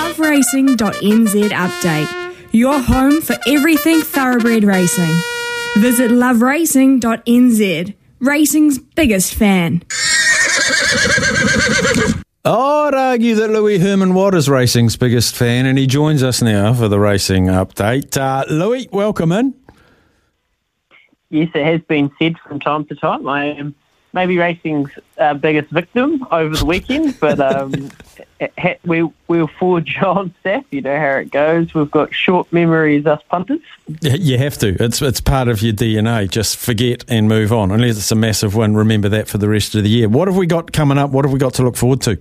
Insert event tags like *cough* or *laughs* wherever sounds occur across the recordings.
loveracing.nz update, your home for everything thoroughbred racing. Visit loveracing.nz, racing's biggest fan. I'd argue that Louis Herman Watt is racing's biggest fan, and he joins us now for the racing update. Uh, Louis, welcome in. Yes, it has been said from time to time. I am maybe racing's uh, biggest victim over the weekend, but um, we we'll forge *laughs* on, Seth. You know how it goes. We've got short memories, us punters. You have to. It's it's part of your DNA. Just forget and move on. Unless it's a massive win, remember that for the rest of the year. What have we got coming up? What have we got to look forward to?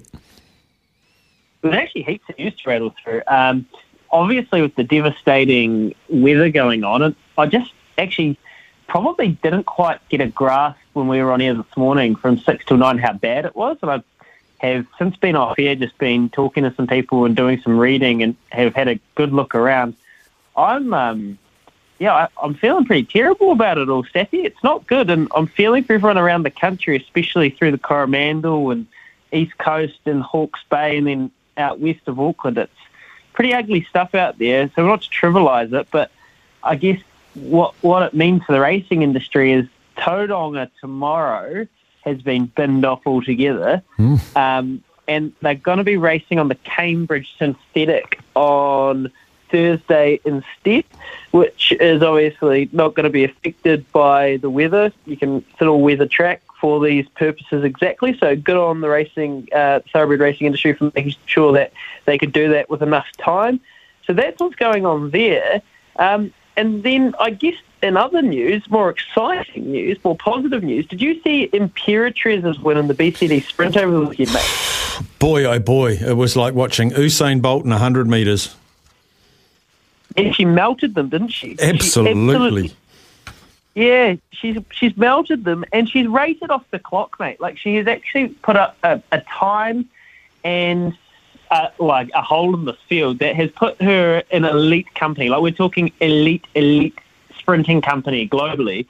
There's actually heaps of news to rattle through. Um, obviously, with the devastating weather going on, I just actually probably didn't quite get a grasp when we were on air this morning from six till nine how bad it was, and I have since been off air, just been talking to some people and doing some reading, and have had a good look around. I'm, um, yeah, I, I'm feeling pretty terrible about it all, Staffy. It's not good, and I'm feeling for everyone around the country, especially through the Coromandel and East Coast and Hawke's Bay, and then out west of Auckland. It's pretty ugly stuff out there. So not to trivialise it, but I guess what what it means for the racing industry is Tauranga tomorrow has been binned off altogether. Mm. Um, and they're going to be racing on the Cambridge Synthetic on Thursday instead, which is obviously not going to be affected by the weather. You can still weather track for these purposes exactly. So good on the racing, uh, thoroughbred racing industry for making sure that they could do that with enough time. So that's what's going on there. Um, and then I guess in other news, more exciting news, more positive news, did you see Imperatrix's win in the BCD sprint over the weekend, mate? Boy, oh boy, it was like watching Usain Bolt in 100 metres. And she melted them, didn't she? Absolutely. She absolutely yeah, she's she's melted them and she's rated off the clock, mate. Like she has actually put up a, a time and uh, like a hole in the field that has put her in elite company. Like we're talking elite, elite sprinting company globally.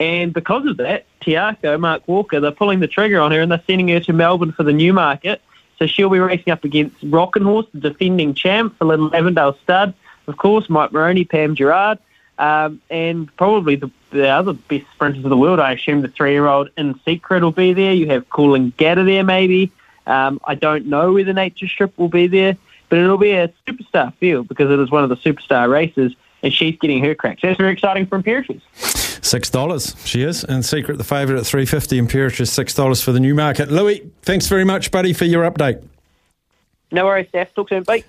And because of that, Te Akau, Mark Walker, they're pulling the trigger on her and they're sending her to Melbourne for the Newmarket. So she'll be racing up against Rockin' Horse, the defending champ, for Little Avondale Stud. Of course, Mike Moroney, Pam Gerard, um, and probably the, the other best sprinters of the world. I assume the three-year-old In Secret will be there. You have Coolangatta there, maybe. Um, I don't know whether Nature Strip will be there, but it'll be a superstar field because it is one of the superstar races, and she's getting her crack. So that's very exciting for Imperatrix. Six dollars, she is. In secret, the favourite at three fifty. Imperatrix six dollars for the Newmarket. Louis, thanks very much, buddy, for your update. No worries, Steph. Talk soon. Bye.